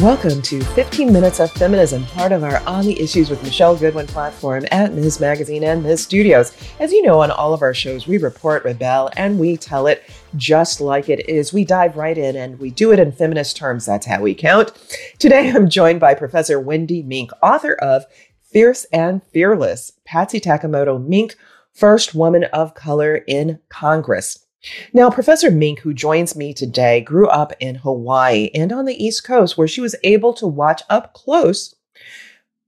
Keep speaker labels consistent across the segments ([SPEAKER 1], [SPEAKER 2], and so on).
[SPEAKER 1] Welcome to 15 Minutes of Feminism, part of our On the Issues with Michelle Goodwin platform at Ms. Magazine and Ms. Studios. As you know, on all of our shows, we report, rebel, and we tell it just like it is. We dive right in and we do it in feminist terms. That's how we count. Today, I'm joined by Professor Wendy Mink, author of Fierce and Fearless Patsy Takemoto Mink, First Woman of Color in Congress. Now, Professor Mink, who joins me today, grew up in Hawaii and on the East Coast, where she was able to watch up close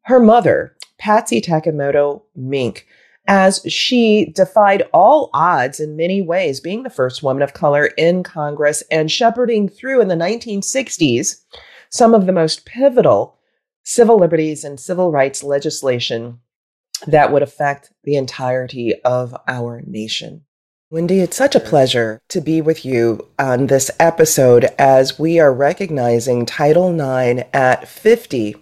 [SPEAKER 1] her mother, Patsy Takemoto Mink, as she defied all odds in many ways, being the first woman of color in Congress and shepherding through in the 1960s some of the most pivotal civil liberties and civil rights legislation that would affect the entirety of our nation. Wendy, it's such a pleasure to be with you on this episode as we are recognizing Title IX at 50.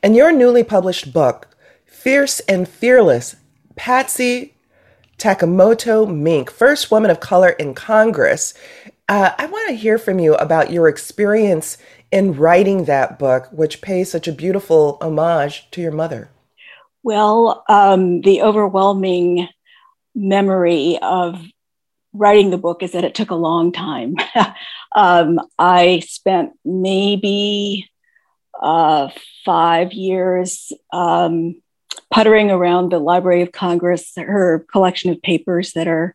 [SPEAKER 1] And your newly published book, Fierce and Fearless Patsy Takemoto Mink, First Woman of Color in Congress. Uh, I want to hear from you about your experience in writing that book, which pays such a beautiful homage to your mother.
[SPEAKER 2] Well, um, the overwhelming memory of writing the book is that it took a long time. um, I spent maybe uh, five years um, puttering around the Library of Congress, her collection of papers that are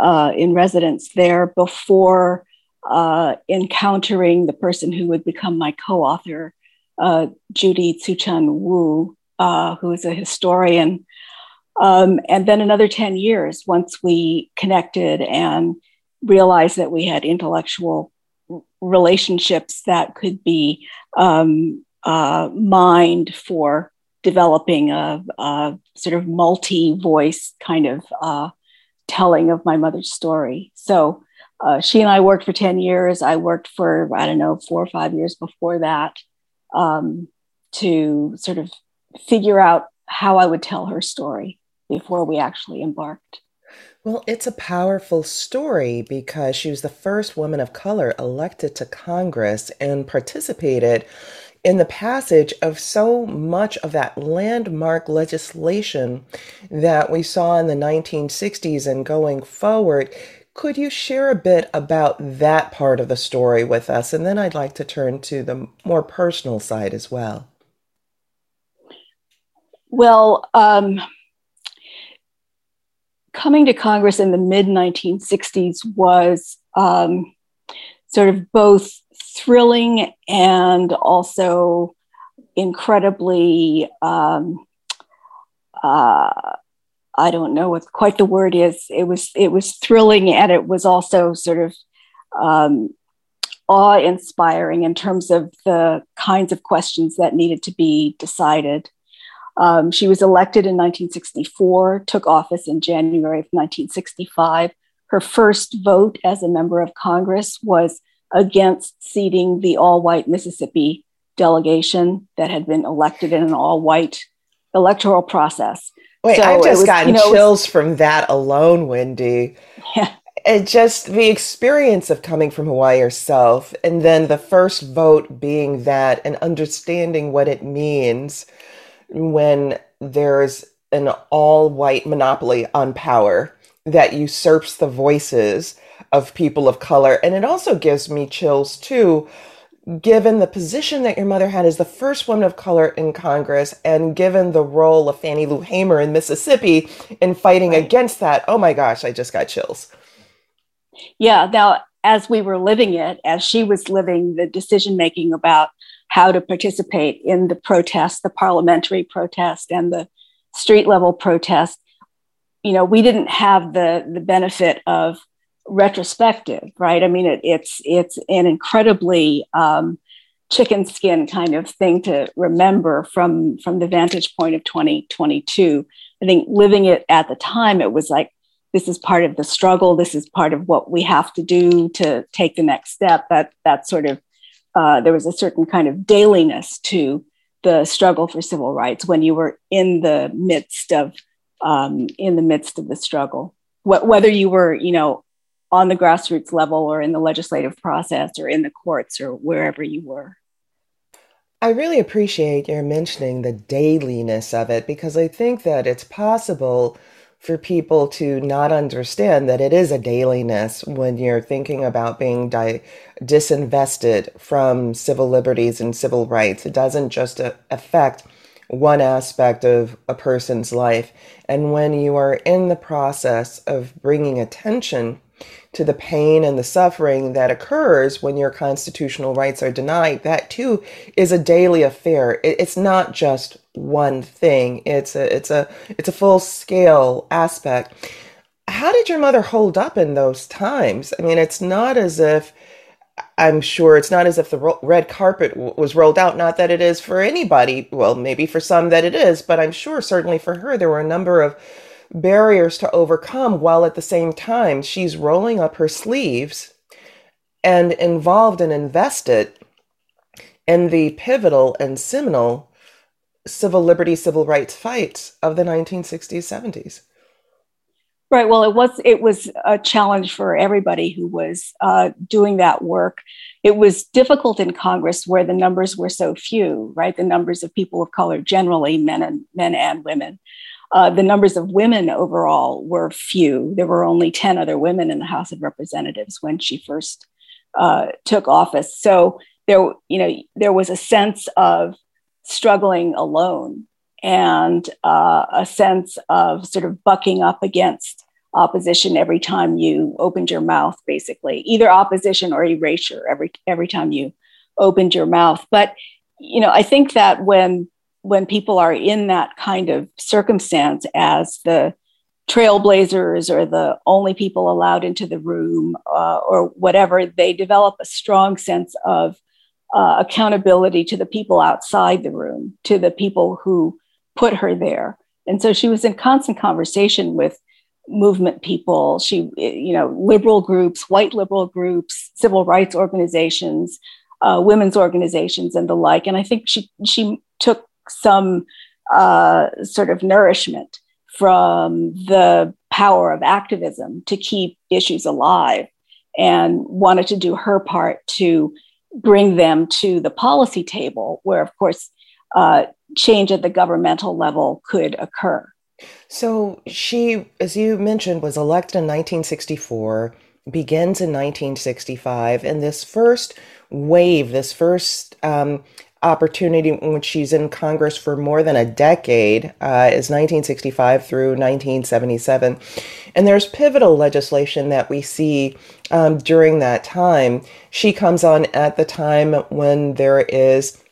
[SPEAKER 2] uh, in residence there before uh, encountering the person who would become my co author, uh, Judy Tzu-Chun Wu, uh, who is a historian um, and then another 10 years once we connected and realized that we had intellectual relationships that could be um, uh, mined for developing a, a sort of multi voice kind of uh, telling of my mother's story. So uh, she and I worked for 10 years. I worked for, I don't know, four or five years before that um, to sort of figure out how I would tell her story before we actually embarked.
[SPEAKER 1] Well, it's a powerful story because she was the first woman of color elected to Congress and participated in the passage of so much of that landmark legislation that we saw in the 1960s and going forward. Could you share a bit about that part of the story with us? And then I'd like to turn to the more personal side as well.
[SPEAKER 2] Well, um, coming to Congress in the mid 1960s was um, sort of both thrilling and also incredibly, um, uh, I don't know what quite the word is. It was it was thrilling and it was also sort of um, awe inspiring in terms of the kinds of questions that needed to be decided. Um, she was elected in 1964, took office in January of 1965. Her first vote as a member of Congress was against seating the all white Mississippi delegation that had been elected in an all white electoral process.
[SPEAKER 1] Wait, so I've just was, gotten you know, chills was, from that alone, Wendy. Yeah. It just the experience of coming from Hawaii yourself, and then the first vote being that, and understanding what it means when there's an all white monopoly on power that usurps the voices of people of color. And it also gives me chills too, given the position that your mother had as the first woman of color in Congress and given the role of Fannie Lou Hamer in Mississippi in fighting right. against that. Oh my gosh, I just got chills.
[SPEAKER 2] Yeah. Now, as we were living it, as she was living the decision making about how to participate in the protest, the parliamentary protest, and the street level protest. You know, we didn't have the the benefit of retrospective, right? I mean, it, it's it's an incredibly um, chicken skin kind of thing to remember from from the vantage point of 2022. I think living it at the time, it was like this is part of the struggle. This is part of what we have to do to take the next step. That that sort of uh, there was a certain kind of dailiness to the struggle for civil rights when you were in the midst of um, in the midst of the struggle. Wh- whether you were, you know, on the grassroots level or in the legislative process or in the courts or wherever you were.
[SPEAKER 1] I really appreciate your mentioning the dailiness of it because I think that it's possible for people to not understand that it is a dailiness when you're thinking about being di- disinvested from civil liberties and civil rights. It doesn't just uh, affect one aspect of a person's life. And when you are in the process of bringing attention to the pain and the suffering that occurs when your constitutional rights are denied, that too is a daily affair. It's not just one thing. It's a it's a it's a full scale aspect. How did your mother hold up in those times? I mean, it's not as if I'm sure it's not as if the red carpet was rolled out. Not that it is for anybody. Well, maybe for some that it is, but I'm sure certainly for her there were a number of barriers to overcome while at the same time she's rolling up her sleeves and involved and invested in the pivotal and seminal civil liberty, civil rights fights of the 1960s, 70s.
[SPEAKER 2] Right. Well, it was it was a challenge for everybody who was uh, doing that work. It was difficult in Congress where the numbers were so few. Right, the numbers of people of color generally, men and men and women. Uh, the numbers of women overall were few. There were only 10 other women in the House of Representatives when she first uh, took office. So there, you know, there was a sense of struggling alone and uh, a sense of sort of bucking up against opposition every time you opened your mouth, basically, either opposition or erasure every every time you opened your mouth. But you know, I think that when when people are in that kind of circumstance as the trailblazers or the only people allowed into the room uh, or whatever, they develop a strong sense of uh, accountability to the people outside the room, to the people who put her there. And so she was in constant conversation with movement people, she, you know, liberal groups, white liberal groups, civil rights organizations, uh, women's organizations, and the like. And I think she she took some uh, sort of nourishment from the power of activism to keep issues alive and wanted to do her part to bring them to the policy table where of course uh, change at the governmental level could occur.
[SPEAKER 1] So she as you mentioned was elected in 1964 begins in 1965 and this first wave this first um, opportunity when she's in Congress for more than a decade uh, is 1965 through 1977. And there's pivotal legislation that we see um, during that time. She comes on at the time when there is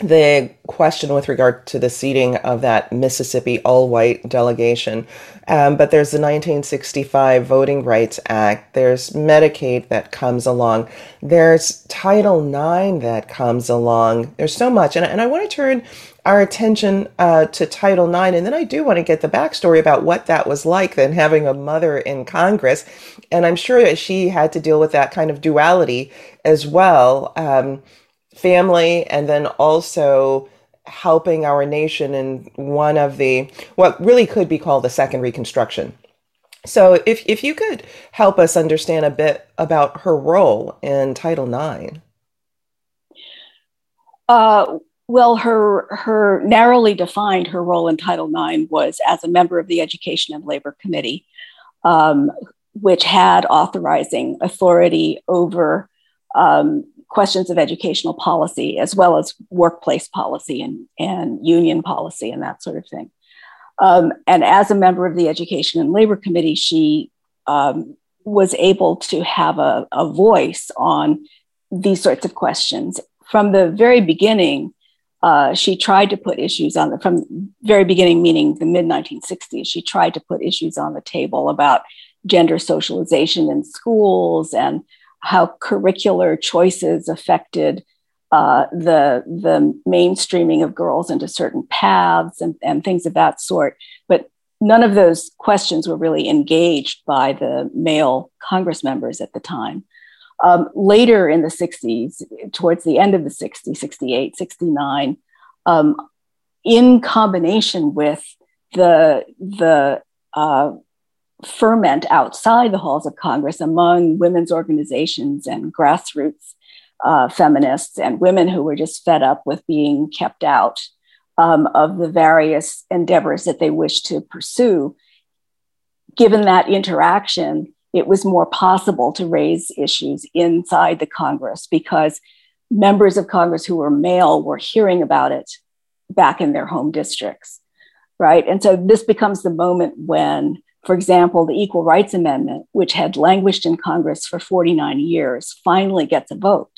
[SPEAKER 1] the question with regard to the seating of that Mississippi all white delegation. Um, but there's the 1965 Voting Rights Act. There's Medicaid that comes along. There's Title IX that comes along. There's so much. And, and I want to turn our attention uh, to Title IX. And then I do want to get the backstory about what that was like then having a mother in Congress. And I'm sure that she had to deal with that kind of duality as well. Um, family and then also helping our nation in one of the what really could be called the second reconstruction. So if, if you could help us understand a bit about her role in title ix
[SPEAKER 2] uh, well her her narrowly defined her role in title ix was as a member of the education and labor committee um, which had authorizing authority over um, questions of educational policy as well as workplace policy and, and union policy and that sort of thing. Um, and as a member of the Education and Labor Committee, she um, was able to have a, a, voice on these sorts of questions. From the very beginning, uh, she tried to put issues on the, from very beginning, meaning the mid 1960s, she tried to put issues on the table about gender socialization in schools and how curricular choices affected uh, the the mainstreaming of girls into certain paths and, and things of that sort. But none of those questions were really engaged by the male Congress members at the time. Um, later in the 60s, towards the end of the 60s, 68, 69, um, in combination with the, the uh, ferment outside the halls of Congress among women's organizations and grassroots uh, feminists and women who were just fed up with being kept out um, of the various endeavors that they wished to pursue. Given that interaction, it was more possible to raise issues inside the Congress because members of Congress who were male were hearing about it back in their home districts, right? And so this becomes the moment when, for example, the Equal Rights Amendment, which had languished in Congress for 49 years, finally gets a vote.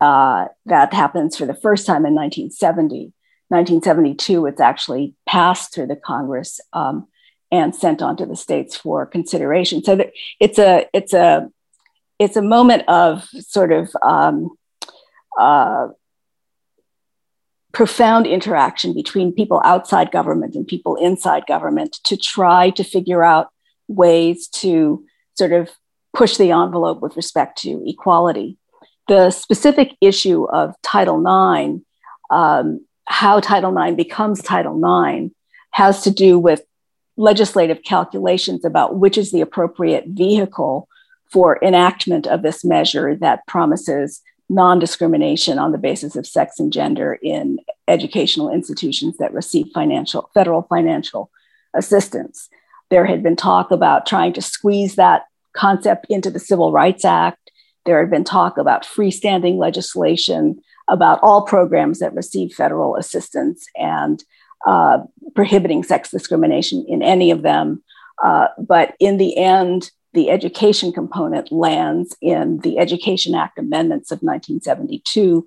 [SPEAKER 2] Uh, that happens for the first time in 1970. 1972, it's actually passed through the Congress um, and sent on to the states for consideration. So it's a it's a it's a moment of sort of um, uh, profound interaction between people outside government and people inside government to try to figure out ways to sort of push the envelope with respect to equality. The specific issue of Title IX, um, how Title IX becomes Title IX, has to do with legislative calculations about which is the appropriate vehicle for enactment of this measure that promises non discrimination on the basis of sex and gender in educational institutions that receive financial, federal financial assistance. There had been talk about trying to squeeze that concept into the Civil Rights Act. There had been talk about freestanding legislation about all programs that receive federal assistance and uh, prohibiting sex discrimination in any of them. Uh, but in the end, the education component lands in the Education Act amendments of 1972,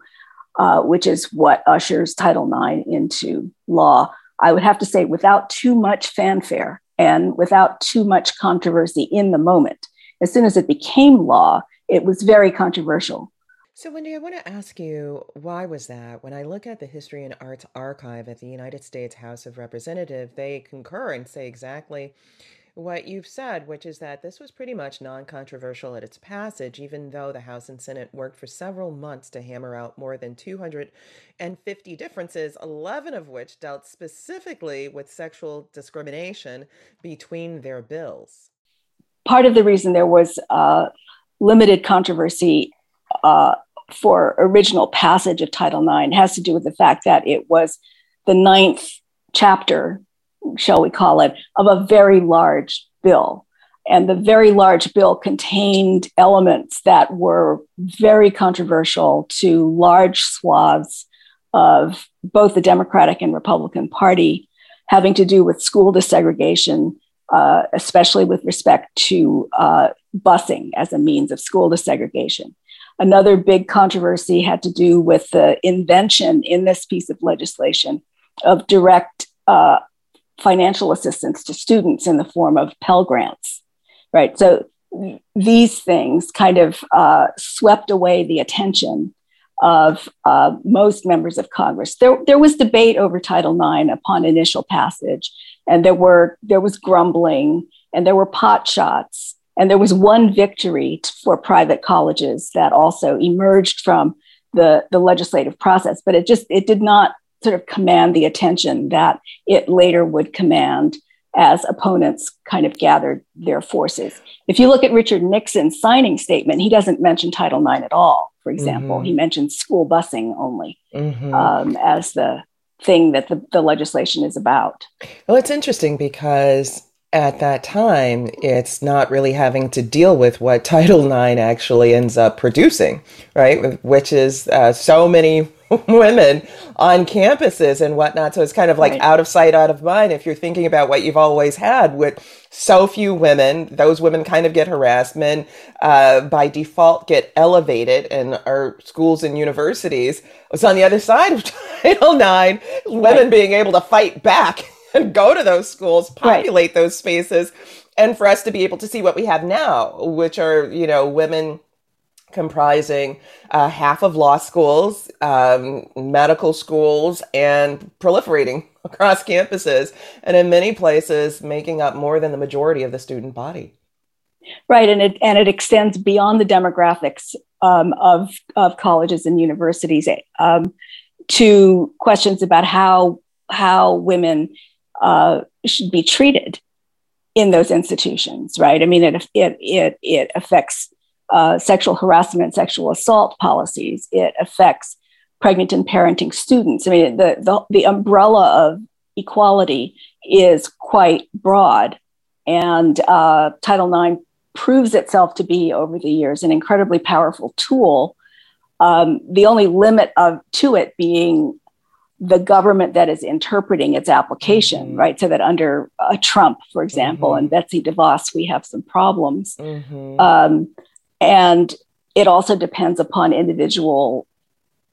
[SPEAKER 2] uh, which is what ushers Title IX into law. I would have to say, without too much fanfare and without too much controversy in the moment. As soon as it became law, it was very controversial.
[SPEAKER 1] So, Wendy, I want to ask you why was that? When I look at the History and Arts Archive at the United States House of Representatives, they concur and say exactly what you've said, which is that this was pretty much non controversial at its passage, even though the House and Senate worked for several months to hammer out more than 250 differences, 11 of which dealt specifically with sexual discrimination between their bills.
[SPEAKER 2] Part of the reason there was uh, limited controversy uh, for original passage of Title IX has to do with the fact that it was the ninth chapter shall we call it, of a very large bill. And the very large bill contained elements that were very controversial to large swaths of both the Democratic and Republican Party, having to do with school desegregation, uh, especially with respect to uh, busing as a means of school desegregation. Another big controversy had to do with the invention in this piece of legislation of direct uh, financial assistance to students in the form of Pell Grants, right? So these things kind of uh, swept away the attention of uh, most members of Congress. There, there was debate over Title IX upon initial passage, and there were there was grumbling, and there were pot shots, and there was one victory for private colleges that also emerged from the, the legislative process. But it just it did not sort of command the attention that it later would command as opponents kind of gathered their forces. If you look at Richard Nixon's signing statement, he doesn't mention Title IX at all, for example. Mm-hmm. He mentions school busing only mm-hmm. um, as the thing that the, the legislation is about.
[SPEAKER 1] Well, it's interesting because at that time, it's not really having to deal with what Title IX actually ends up producing, right? Which is uh, so many women on campuses and whatnot. So it's kind of like right. out of sight, out of mind. If you're thinking about what you've always had with so few women, those women kind of get harassed. Men, uh, by default, get elevated in our schools and universities. It's on the other side of Title IX, women right. being able to fight back and go to those schools, populate right. those spaces. And for us to be able to see what we have now, which are, you know, women comprising uh, half of law schools, um, medical schools, and proliferating across campuses, and in many places making up more than the majority of the student body.
[SPEAKER 2] Right, and it and it extends beyond the demographics um, of of colleges and universities um, to questions about how how women uh, should be treated in those institutions. Right, I mean it it it, it affects uh, sexual harassment sexual assault policies. It affects pregnant and parenting students. I mean, the, the, the umbrella of equality is quite broad. And uh, Title IX proves itself to be, over the years, an incredibly powerful tool. Um, the only limit of to it being the government that is interpreting its application, mm-hmm. right? So that under uh, Trump, for example, mm-hmm. and Betsy DeVos, we have some problems. Mm-hmm. Um, and it also depends upon individual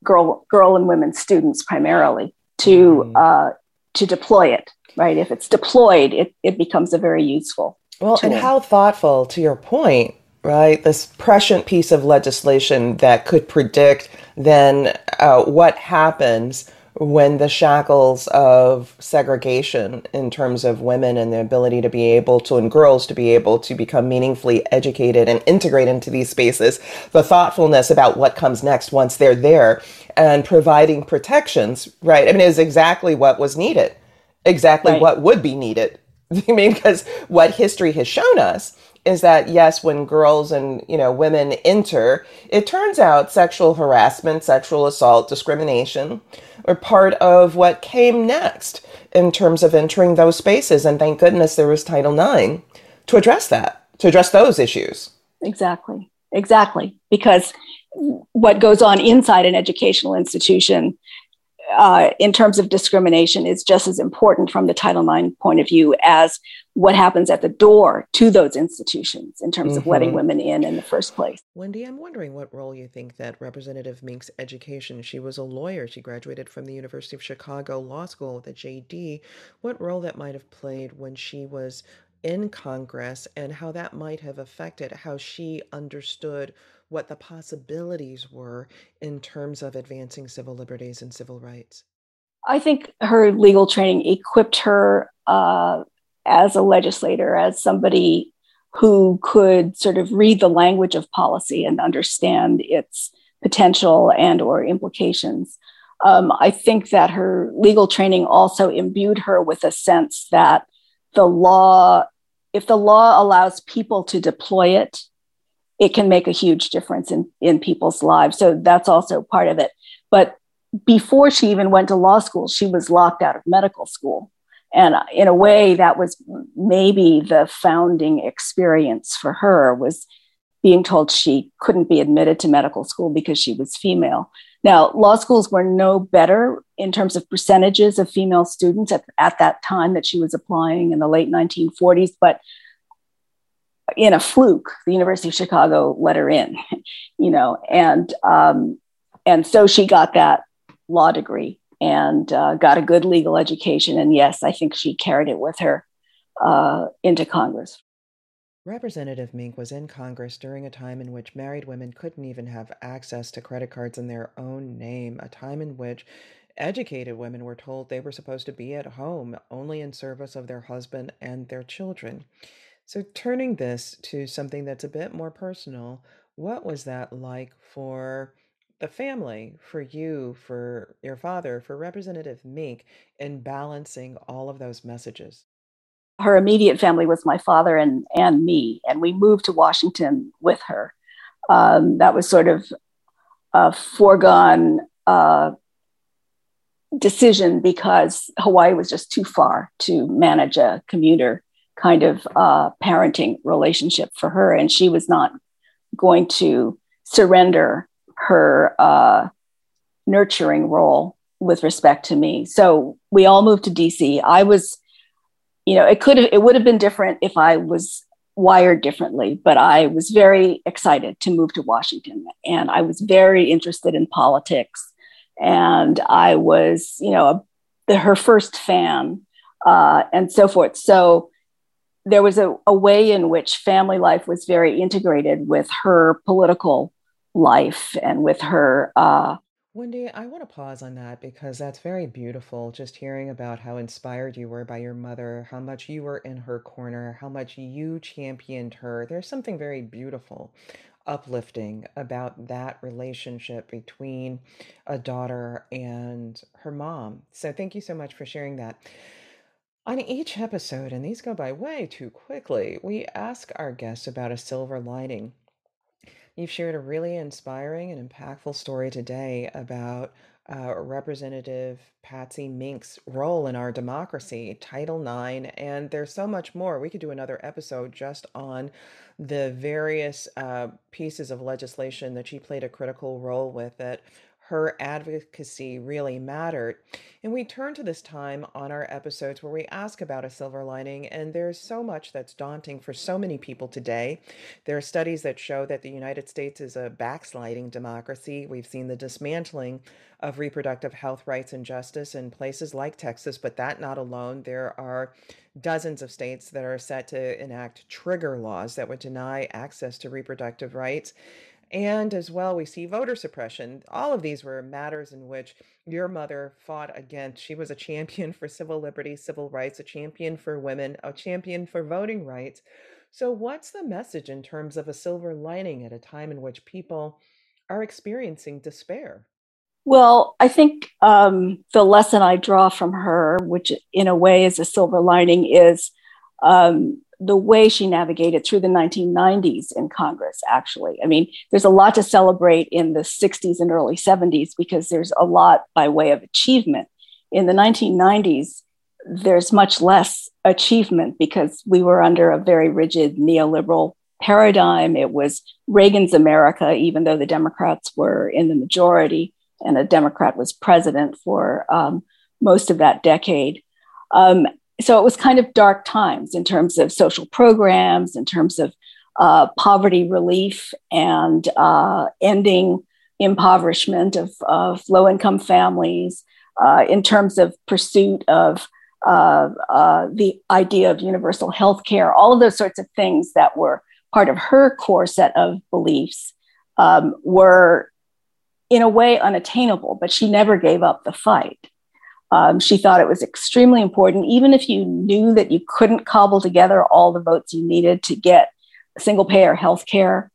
[SPEAKER 2] girl, girl and women students primarily to mm-hmm. uh, to deploy it. Right? If it's deployed, it, it becomes a very useful.
[SPEAKER 1] Well, tool. and how thoughtful, to your point, right? This prescient piece of legislation that could predict then uh, what happens when the shackles of segregation in terms of women and the ability to be able to and girls to be able to become meaningfully educated and integrate into these spaces the thoughtfulness about what comes next once they're there and providing protections right? I mean is exactly what was needed. Exactly right. what would be needed. I mean because what history has shown us is that yes, when girls and you know women enter, it turns out sexual harassment, sexual assault, discrimination are part of what came next in terms of entering those spaces. And thank goodness there was Title IX to address that, to address those issues.
[SPEAKER 2] Exactly, exactly. Because what goes on inside an educational institution uh, in terms of discrimination is just as important from the Title IX point of view as what happens at the door to those institutions in terms mm-hmm. of letting mm-hmm. women in in the first place.
[SPEAKER 1] Wendy, I'm wondering what role you think that Representative Mink's education, she was a lawyer, she graduated from the University of Chicago Law School with a JD, what role that might have played when she was in Congress and how that might have affected how she understood what the possibilities were in terms of advancing civil liberties and civil rights?
[SPEAKER 2] I think her legal training equipped her uh, as a legislator, as somebody who could sort of read the language of policy and understand its potential and or implications. Um, I think that her legal training also imbued her with a sense that the law, if the law allows people to deploy it, it can make a huge difference in, in people's lives. So that's also part of it. But before she even went to law school, she was locked out of medical school. And in a way, that was maybe the founding experience for her was being told she couldn't be admitted to medical school because she was female. Now, law schools were no better in terms of percentages of female students at, at that time that she was applying in the late 1940s, but in a fluke, the University of Chicago let her in, you know, and um, and so she got that law degree and uh, got a good legal education. And yes, I think she carried it with her uh, into Congress.
[SPEAKER 1] Representative Mink was in Congress during a time in which married women couldn't even have access to credit cards in their own name, a time in which educated women were told they were supposed to be at home only in service of their husband and their children. So, turning this to something that's a bit more personal, what was that like for the family, for you, for your father, for Representative Mink, in balancing all of those messages?
[SPEAKER 2] Her immediate family was my father and, and me, and we moved to Washington with her. Um, that was sort of a foregone uh, decision because Hawaii was just too far to manage a commuter kind of uh, parenting relationship for her, and she was not going to surrender her uh, nurturing role with respect to me. So we all moved to DC. I was, you know, it could have, it would have been different if I was wired differently, but I was very excited to move to Washington, and I was very interested in politics, and I was, you know, a, the, her first fan, uh, and so forth. So there was a, a way in which family life was very integrated with her political life and with her uh,
[SPEAKER 1] Wendy, I want to pause on that because that's very beautiful. Just hearing about how inspired you were by your mother, how much you were in her corner, how much you championed her. There's something very beautiful, uplifting about that relationship between a daughter and her mom. So thank you so much for sharing that. On each episode, and these go by way too quickly, we ask our guests about a silver lining. You've shared a really inspiring and impactful story today about uh, Representative Patsy Mink's role in our democracy, Title IX, and there's so much more. We could do another episode just on the various uh, pieces of legislation that she played a critical role with that her advocacy really mattered. And we turn to this time on our episodes where we ask about a silver lining, and there's so much that's daunting for so many people today. There are studies that show that the United States is a backsliding democracy. We've seen the dismantling of reproductive health rights and justice in places like Texas, but that not alone. There are dozens of states that are set to enact trigger laws that would deny access to reproductive rights. And as well, we see voter suppression. All of these were matters in which your mother fought against. She was a champion for civil liberties, civil rights, a champion for women, a champion for voting rights. So, what's the message in terms of a silver lining at a time in which people are experiencing despair?
[SPEAKER 2] Well, I think um, the lesson I draw from her, which in a way is a silver lining, is um, the way she navigated through the 1990s in Congress, actually. I mean, there's a lot to celebrate in the 60s and early 70s because there's a lot by way of achievement. In the 1990s, there's much less achievement because we were under a very rigid neoliberal paradigm. It was Reagan's America, even though the Democrats were in the majority and a Democrat was president for um, most of that decade. Um, so it was kind of dark times in terms of social programs, in terms of uh, poverty relief and uh, ending impoverishment of, of low income families, uh, in terms of pursuit of uh, uh, the idea of universal health care, all of those sorts of things that were part of her core set of beliefs um, were in a way unattainable, but she never gave up the fight. Um, she thought it was extremely important, even if you knew that you couldn't cobble together all the votes you needed to get single payer health care.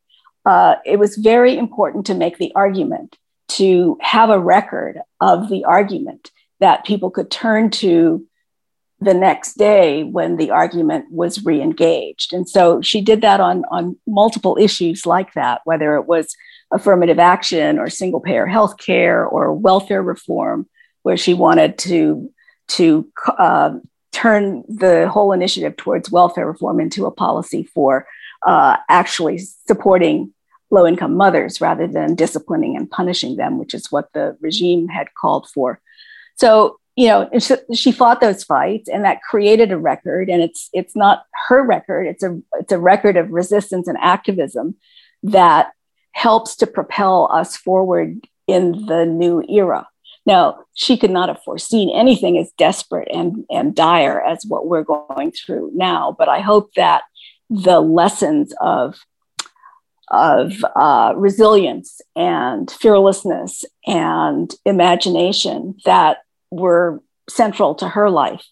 [SPEAKER 2] Uh, it was very important to make the argument, to have a record of the argument that people could turn to the next day when the argument was re-engaged. And so she did that on, on multiple issues like that, whether it was affirmative action or single payer health care or welfare reform where she wanted to to uh, turn the whole initiative towards welfare reform into a policy for uh, actually supporting low income mothers rather than disciplining and punishing them, which is what the regime had called for. So, you know, she fought those fights and that created a record. And it's, it's not her record, it's a, it's a record of resistance and activism that helps to propel us forward in the new era. Now, she could not have foreseen anything as desperate and, and dire as what we're going through now, but I hope that the lessons of, of uh, resilience and fearlessness and imagination that were central to her life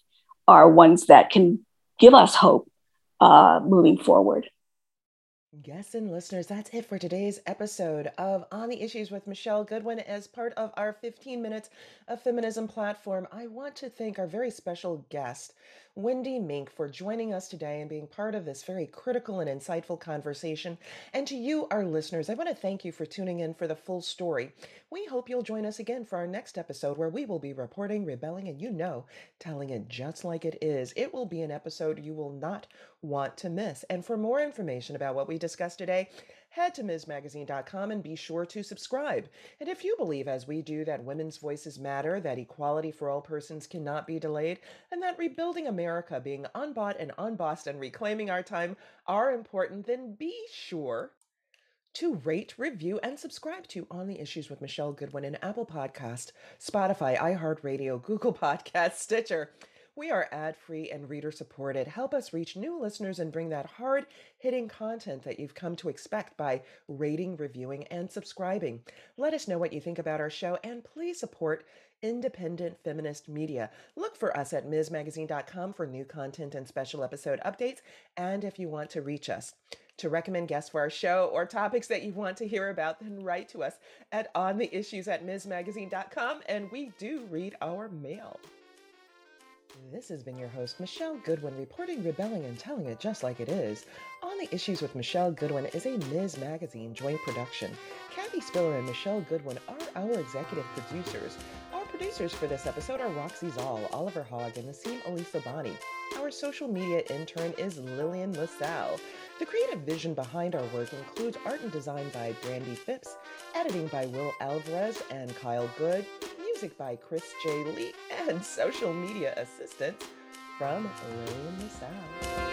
[SPEAKER 2] are ones that can give us hope uh, moving forward.
[SPEAKER 1] Yes, and listeners, that's it for today's episode of On the Issues with Michelle Goodwin. As part of our 15 Minutes of Feminism platform, I want to thank our very special guest, Wendy Mink, for joining us today and being part of this very critical and insightful conversation. And to you, our listeners, I want to thank you for tuning in for the full story. We hope you'll join us again for our next episode where we will be reporting, rebelling, and you know, telling it just like it is. It will be an episode you will not want to miss. And for more information about what we discussed today, head to MsMagazine.com and be sure to subscribe. And if you believe, as we do, that women's voices matter, that equality for all persons cannot be delayed, and that rebuilding America, being unbought and unbossed, and reclaiming our time are important, then be sure to rate, review, and subscribe to On the Issues with Michelle Goodwin in Apple Podcast, Spotify, iHeartRadio, Google Podcast, Stitcher. We are ad free and reader supported. Help us reach new listeners and bring that hard hitting content that you've come to expect by rating, reviewing, and subscribing. Let us know what you think about our show and please support independent feminist media. Look for us at MsMagazine.com for new content and special episode updates, and if you want to reach us. To recommend guests for our show or topics that you want to hear about, then write to us at ontheissues at MsMagazine.com, and we do read our mail. This has been your host, Michelle Goodwin, reporting, rebelling, and telling it just like it is. On the Issues with Michelle Goodwin is a Ms. Magazine joint production. Kathy Spillar and Michelle Goodwin are our executive producers. Our producers for this episode are Roxy Szal, Oliver Haug, and Nassim Bani. Our social media intern is Lillian LaSalle. The creative vision behind our work includes art and design by Brandy Phipps, editing by Will Alvarez and Kyle Good, music by Chris J. Lee, and social media assistance from Lillian LaSalle.